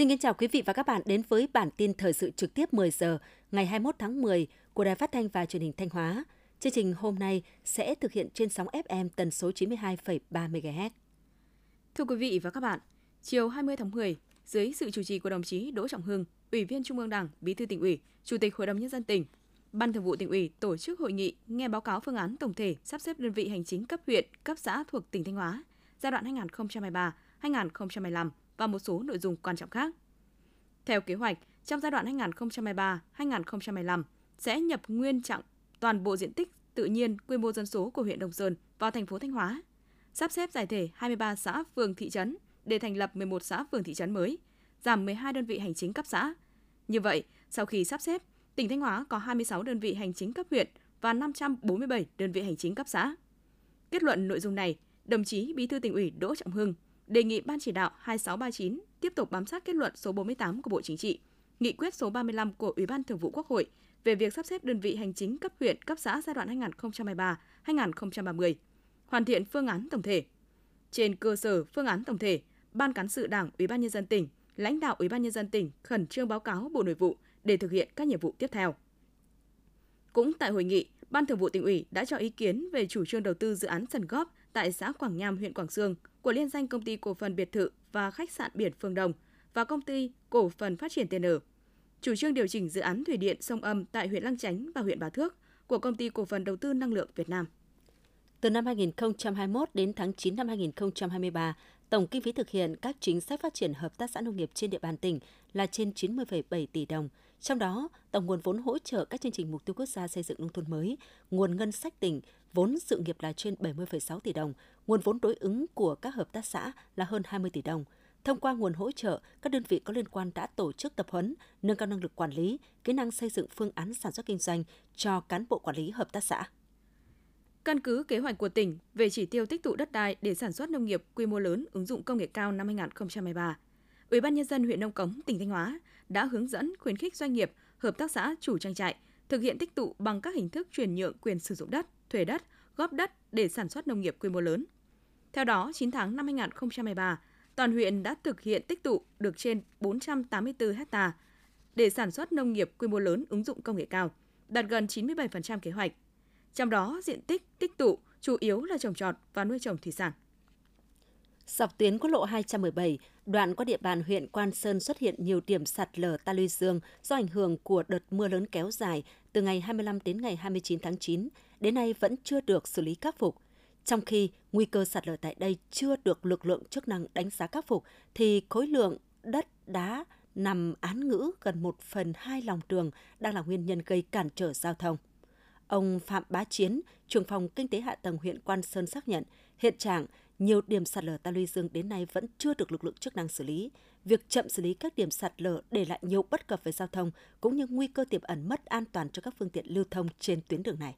Xin kính chào quý vị và các bạn đến với bản tin thời sự trực tiếp 10 giờ ngày 21 tháng 10 của Đài Phát thanh và Truyền hình Thanh Hóa. Chương trình hôm nay sẽ thực hiện trên sóng FM tần số 92,3 MHz. Thưa quý vị và các bạn, chiều 20 tháng 10, dưới sự chủ trì của đồng chí Đỗ Trọng Hưng, Ủy viên Trung ương Đảng, Bí thư tỉnh ủy, Chủ tịch Hội đồng nhân dân tỉnh, Ban Thường vụ tỉnh ủy tổ chức hội nghị nghe báo cáo phương án tổng thể sắp xếp đơn vị hành chính cấp huyện, cấp xã thuộc tỉnh Thanh Hóa giai đoạn 2023-2025 và một số nội dung quan trọng khác. Theo kế hoạch, trong giai đoạn 2023-2025 sẽ nhập nguyên trạng toàn bộ diện tích tự nhiên quy mô dân số của huyện Đồng Sơn vào thành phố Thanh Hóa, sắp xếp giải thể 23 xã phường thị trấn để thành lập 11 xã phường thị trấn mới, giảm 12 đơn vị hành chính cấp xã. Như vậy, sau khi sắp xếp, tỉnh Thanh Hóa có 26 đơn vị hành chính cấp huyện và 547 đơn vị hành chính cấp xã. Kết luận nội dung này, đồng chí Bí thư tỉnh ủy Đỗ Trọng Hưng đề nghị Ban chỉ đạo 2639 tiếp tục bám sát kết luận số 48 của Bộ Chính trị, nghị quyết số 35 của Ủy ban Thường vụ Quốc hội về việc sắp xếp đơn vị hành chính cấp huyện, cấp xã giai đoạn 2023-2030, hoàn thiện phương án tổng thể. Trên cơ sở phương án tổng thể, Ban cán sự Đảng Ủy ban nhân dân tỉnh, lãnh đạo Ủy ban nhân dân tỉnh khẩn trương báo cáo Bộ Nội vụ để thực hiện các nhiệm vụ tiếp theo. Cũng tại hội nghị, Ban Thường vụ tỉnh ủy đã cho ý kiến về chủ trương đầu tư dự án sân góp tại xã Quảng Nham, huyện Quảng Sương của liên danh công ty cổ phần biệt thự và khách sạn biển Phương Đồng và công ty cổ phần phát triển TN. Chủ trương điều chỉnh dự án thủy điện sông Âm tại huyện Lăng Chánh và huyện Bà Thước của công ty cổ phần đầu tư năng lượng Việt Nam. Từ năm 2021 đến tháng 9 năm 2023, tổng kinh phí thực hiện các chính sách phát triển hợp tác xã nông nghiệp trên địa bàn tỉnh là trên 90,7 tỷ đồng. Trong đó, tổng nguồn vốn hỗ trợ các chương trình mục tiêu quốc gia xây dựng nông thôn mới, nguồn ngân sách tỉnh, vốn sự nghiệp là trên 70,6 tỷ đồng, nguồn vốn đối ứng của các hợp tác xã là hơn 20 tỷ đồng. Thông qua nguồn hỗ trợ, các đơn vị có liên quan đã tổ chức tập huấn, nâng cao năng lực quản lý, kỹ năng xây dựng phương án sản xuất kinh doanh cho cán bộ quản lý hợp tác xã. Căn cứ kế hoạch của tỉnh về chỉ tiêu tích tụ đất đai để sản xuất nông nghiệp quy mô lớn ứng dụng công nghệ cao năm 2023, Ủy ban nhân dân huyện Nông Cống, tỉnh Thanh Hóa đã hướng dẫn khuyến khích doanh nghiệp, hợp tác xã chủ trang trại thực hiện tích tụ bằng các hình thức chuyển nhượng quyền sử dụng đất, thuê đất, góp đất để sản xuất nông nghiệp quy mô lớn. Theo đó, 9 tháng năm 2023, toàn huyện đã thực hiện tích tụ được trên 484 ha để sản xuất nông nghiệp quy mô lớn ứng dụng công nghệ cao, đạt gần 97% kế hoạch. Trong đó, diện tích tích tụ chủ yếu là trồng trọt và nuôi trồng thủy sản. Dọc tuyến quốc lộ 217, đoạn qua địa bàn huyện Quan Sơn xuất hiện nhiều điểm sạt lở ta luy dương do ảnh hưởng của đợt mưa lớn kéo dài từ ngày 25 đến ngày 29 tháng 9, đến nay vẫn chưa được xử lý khắc phục. Trong khi nguy cơ sạt lở tại đây chưa được lực lượng chức năng đánh giá khắc phục, thì khối lượng đất, đá nằm án ngữ gần một phần hai lòng đường đang là nguyên nhân gây cản trở giao thông. Ông Phạm Bá Chiến, trưởng phòng kinh tế hạ tầng huyện Quan Sơn xác nhận, hiện trạng nhiều điểm sạt lở ta luy dương đến nay vẫn chưa được lực lượng chức năng xử lý. Việc chậm xử lý các điểm sạt lở để lại nhiều bất cập về giao thông cũng như nguy cơ tiềm ẩn mất an toàn cho các phương tiện lưu thông trên tuyến đường này.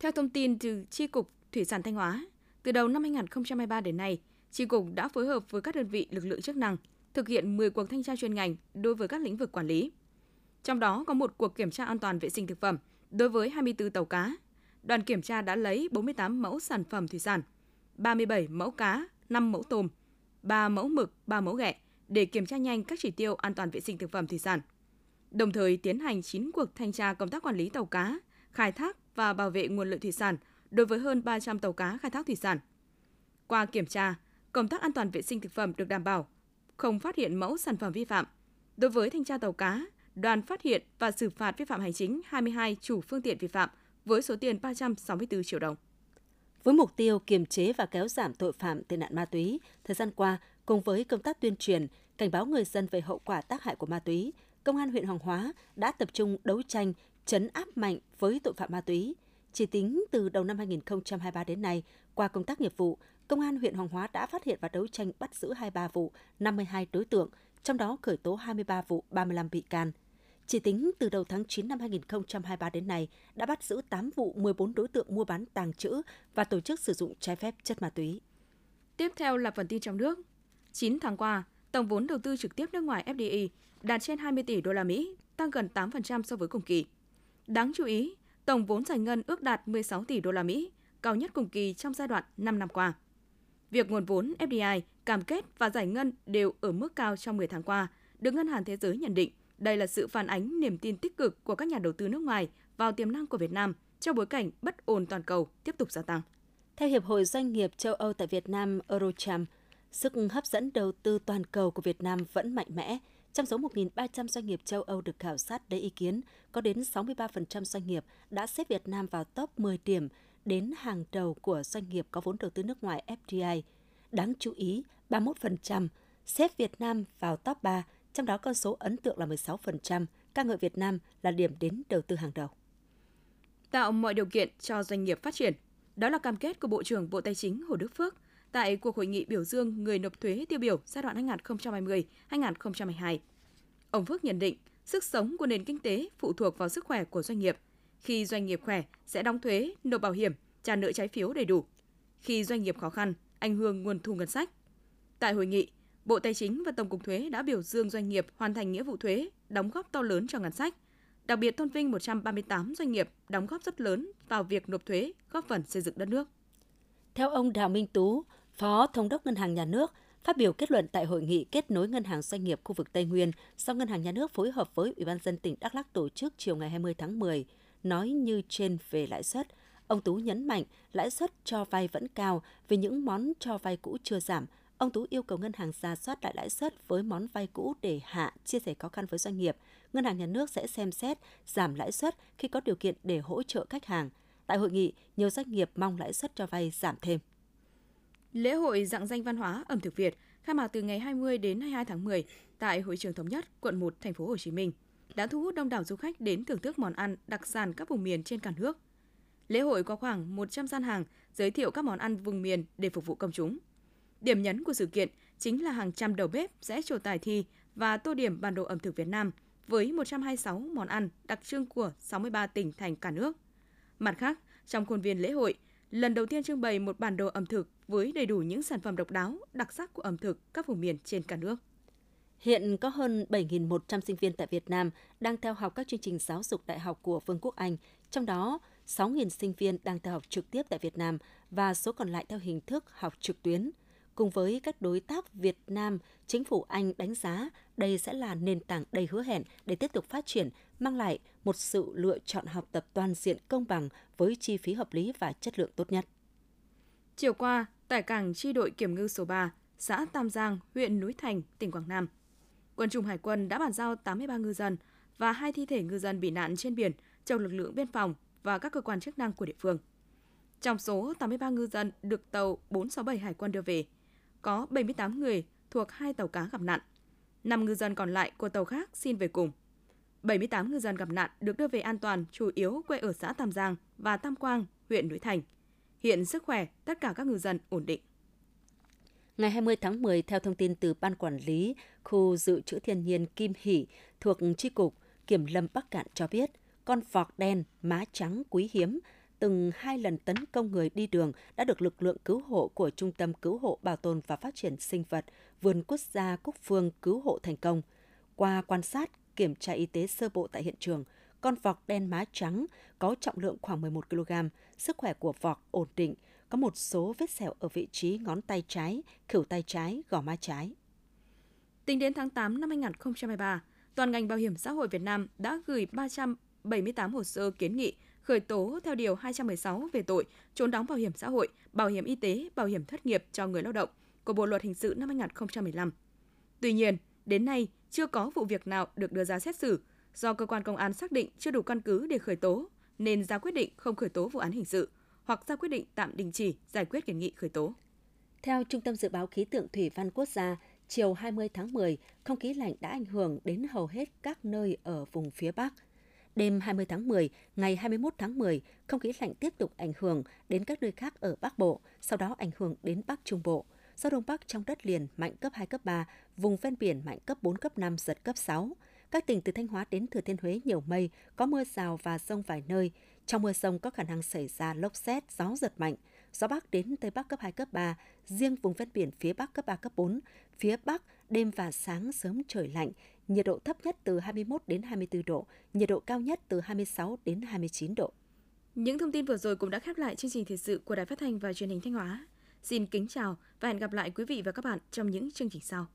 Theo thông tin từ Tri Cục Thủy sản Thanh Hóa, từ đầu năm 2023 đến nay, Tri Cục đã phối hợp với các đơn vị lực lượng chức năng thực hiện 10 cuộc thanh tra chuyên ngành đối với các lĩnh vực quản lý. Trong đó có một cuộc kiểm tra an toàn vệ sinh thực phẩm đối với 24 tàu cá. Đoàn kiểm tra đã lấy 48 mẫu sản phẩm thủy sản, 37 mẫu cá, 5 mẫu tôm, 3 mẫu mực, 3 mẫu ghẹ để kiểm tra nhanh các chỉ tiêu an toàn vệ sinh thực phẩm thủy sản. Đồng thời tiến hành 9 cuộc thanh tra công tác quản lý tàu cá, khai thác và bảo vệ nguồn lợi thủy sản đối với hơn 300 tàu cá khai thác thủy sản. Qua kiểm tra, công tác an toàn vệ sinh thực phẩm được đảm bảo, không phát hiện mẫu sản phẩm vi phạm. Đối với thanh tra tàu cá, đoàn phát hiện và xử phạt vi phạm hành chính 22 chủ phương tiện vi phạm với số tiền 364 triệu đồng. Với mục tiêu kiềm chế và kéo giảm tội phạm tệ nạn ma túy, thời gian qua, cùng với công tác tuyên truyền, cảnh báo người dân về hậu quả tác hại của ma túy, Công an huyện Hoàng Hóa đã tập trung đấu tranh, chấn áp mạnh với tội phạm ma túy. Chỉ tính từ đầu năm 2023 đến nay, qua công tác nghiệp vụ, Công an huyện Hoàng Hóa đã phát hiện và đấu tranh bắt giữ 23 vụ, 52 đối tượng, trong đó khởi tố 23 vụ, 35 bị can. Chỉ tính từ đầu tháng 9 năm 2023 đến nay, đã bắt giữ 8 vụ 14 đối tượng mua bán tàng trữ và tổ chức sử dụng trái phép chất ma túy. Tiếp theo là phần tin trong nước. 9 tháng qua, tổng vốn đầu tư trực tiếp nước ngoài FDI đạt trên 20 tỷ đô la Mỹ, tăng gần 8% so với cùng kỳ. Đáng chú ý, tổng vốn giải ngân ước đạt 16 tỷ đô la Mỹ, cao nhất cùng kỳ trong giai đoạn 5 năm qua. Việc nguồn vốn FDI, cam kết và giải ngân đều ở mức cao trong 10 tháng qua, được Ngân hàng Thế giới nhận định đây là sự phản ánh niềm tin tích cực của các nhà đầu tư nước ngoài vào tiềm năng của Việt Nam trong bối cảnh bất ổn toàn cầu tiếp tục gia tăng. Theo Hiệp hội Doanh nghiệp châu Âu tại Việt Nam Eurocharm, sức hấp dẫn đầu tư toàn cầu của Việt Nam vẫn mạnh mẽ. Trong số 1.300 doanh nghiệp châu Âu được khảo sát lấy ý kiến, có đến 63% doanh nghiệp đã xếp Việt Nam vào top 10 điểm đến hàng đầu của doanh nghiệp có vốn đầu tư nước ngoài FDI. Đáng chú ý, 31% xếp Việt Nam vào top 3, trong đó con số ấn tượng là 16%, ca ngợi Việt Nam là điểm đến đầu tư hàng đầu. Tạo mọi điều kiện cho doanh nghiệp phát triển. Đó là cam kết của Bộ trưởng Bộ Tài chính Hồ Đức Phước tại cuộc hội nghị biểu dương người nộp thuế tiêu biểu giai đoạn 2020-2022. Ông Phước nhận định, sức sống của nền kinh tế phụ thuộc vào sức khỏe của doanh nghiệp. Khi doanh nghiệp khỏe sẽ đóng thuế, nộp bảo hiểm, trả nợ trái phiếu đầy đủ. Khi doanh nghiệp khó khăn, ảnh hưởng nguồn thu ngân sách. Tại hội nghị, Bộ Tài chính và Tổng cục Thuế đã biểu dương doanh nghiệp hoàn thành nghĩa vụ thuế, đóng góp to lớn cho ngân sách. Đặc biệt tôn vinh 138 doanh nghiệp đóng góp rất lớn vào việc nộp thuế, góp phần xây dựng đất nước. Theo ông Đào Minh Tú, Phó Thống đốc Ngân hàng Nhà nước, phát biểu kết luận tại hội nghị kết nối ngân hàng doanh nghiệp khu vực Tây Nguyên do Ngân hàng Nhà nước phối hợp với Ủy ban dân tỉnh Đắk Lắk tổ chức chiều ngày 20 tháng 10, nói như trên về lãi suất, ông Tú nhấn mạnh lãi suất cho vay vẫn cao vì những món cho vay cũ chưa giảm. Ông Tú yêu cầu ngân hàng ra soát lại lãi suất với món vay cũ để hạ chia sẻ khó khăn với doanh nghiệp. Ngân hàng nhà nước sẽ xem xét giảm lãi suất khi có điều kiện để hỗ trợ khách hàng. Tại hội nghị, nhiều doanh nghiệp mong lãi suất cho vay giảm thêm. Lễ hội dạng danh văn hóa ẩm thực Việt khai mạc từ ngày 20 đến 22 tháng 10 tại Hội trường Thống nhất, quận 1, thành phố Hồ Chí Minh đã thu hút đông đảo du khách đến thưởng thức món ăn đặc sản các vùng miền trên cả nước. Lễ hội có khoảng 100 gian hàng giới thiệu các món ăn vùng miền để phục vụ công chúng. Điểm nhấn của sự kiện chính là hàng trăm đầu bếp sẽ trổ tài thi và tô điểm bản đồ ẩm thực Việt Nam với 126 món ăn đặc trưng của 63 tỉnh thành cả nước. Mặt khác, trong khuôn viên lễ hội, lần đầu tiên trưng bày một bản đồ ẩm thực với đầy đủ những sản phẩm độc đáo, đặc sắc của ẩm thực các vùng miền trên cả nước. Hiện có hơn 7.100 sinh viên tại Việt Nam đang theo học các chương trình giáo dục đại học của Vương quốc Anh, trong đó 6.000 sinh viên đang theo học trực tiếp tại Việt Nam và số còn lại theo hình thức học trực tuyến. Cùng với các đối tác Việt Nam, chính phủ Anh đánh giá đây sẽ là nền tảng đầy hứa hẹn để tiếp tục phát triển, mang lại một sự lựa chọn học tập toàn diện công bằng với chi phí hợp lý và chất lượng tốt nhất. Chiều qua, tại cảng chi đội kiểm ngư số 3, xã Tam Giang, huyện Núi Thành, tỉnh Quảng Nam, quân chủng hải quân đã bàn giao 83 ngư dân và hai thi thể ngư dân bị nạn trên biển cho lực lượng biên phòng và các cơ quan chức năng của địa phương. Trong số 83 ngư dân được tàu 467 hải quân đưa về, có 78 người thuộc hai tàu cá gặp nạn. 5 ngư dân còn lại của tàu khác xin về cùng. 78 ngư dân gặp nạn được đưa về an toàn chủ yếu quê ở xã Tam Giang và Tam Quang, huyện Núi Thành. Hiện sức khỏe tất cả các ngư dân ổn định. Ngày 20 tháng 10, theo thông tin từ Ban Quản lý Khu Dự trữ Thiên nhiên Kim Hỷ thuộc Tri Cục Kiểm lâm Bắc Cạn cho biết, con vọc đen, má trắng quý hiếm từng hai lần tấn công người đi đường đã được lực lượng cứu hộ của Trung tâm Cứu hộ Bảo tồn và Phát triển Sinh vật Vườn Quốc gia Cúc Phương cứu hộ thành công. Qua quan sát, kiểm tra y tế sơ bộ tại hiện trường, con vọc đen má trắng có trọng lượng khoảng 11 kg, sức khỏe của vọc ổn định, có một số vết sẹo ở vị trí ngón tay trái, khỉu tay trái, gò má trái. Tính đến tháng 8 năm 2023, toàn ngành bảo hiểm xã hội Việt Nam đã gửi 378 hồ sơ kiến nghị khởi tố theo Điều 216 về tội trốn đóng bảo hiểm xã hội, bảo hiểm y tế, bảo hiểm thất nghiệp cho người lao động của Bộ Luật Hình sự năm 2015. Tuy nhiên, đến nay chưa có vụ việc nào được đưa ra xét xử do cơ quan công an xác định chưa đủ căn cứ để khởi tố nên ra quyết định không khởi tố vụ án hình sự hoặc ra quyết định tạm đình chỉ giải quyết kiến nghị khởi tố. Theo Trung tâm Dự báo Khí tượng Thủy văn Quốc gia, chiều 20 tháng 10, không khí lạnh đã ảnh hưởng đến hầu hết các nơi ở vùng phía Bắc. Đêm 20 tháng 10, ngày 21 tháng 10, không khí lạnh tiếp tục ảnh hưởng đến các nơi khác ở Bắc Bộ, sau đó ảnh hưởng đến Bắc Trung Bộ. Gió Đông Bắc trong đất liền mạnh cấp 2, cấp 3, vùng ven biển mạnh cấp 4, cấp 5, giật cấp 6. Các tỉnh từ Thanh Hóa đến Thừa Thiên Huế nhiều mây, có mưa rào và rông vài nơi. Trong mưa rông có khả năng xảy ra lốc xét, gió giật mạnh. Gió Bắc đến Tây Bắc cấp 2, cấp 3, riêng vùng ven biển phía Bắc cấp 3, cấp 4. Phía Bắc, đêm và sáng sớm trời lạnh, nhiệt độ thấp nhất từ 21 đến 24 độ, nhiệt độ cao nhất từ 26 đến 29 độ. Những thông tin vừa rồi cũng đã khép lại chương trình thời sự của Đài Phát thanh và Truyền hình Thanh Hóa. Xin kính chào và hẹn gặp lại quý vị và các bạn trong những chương trình sau.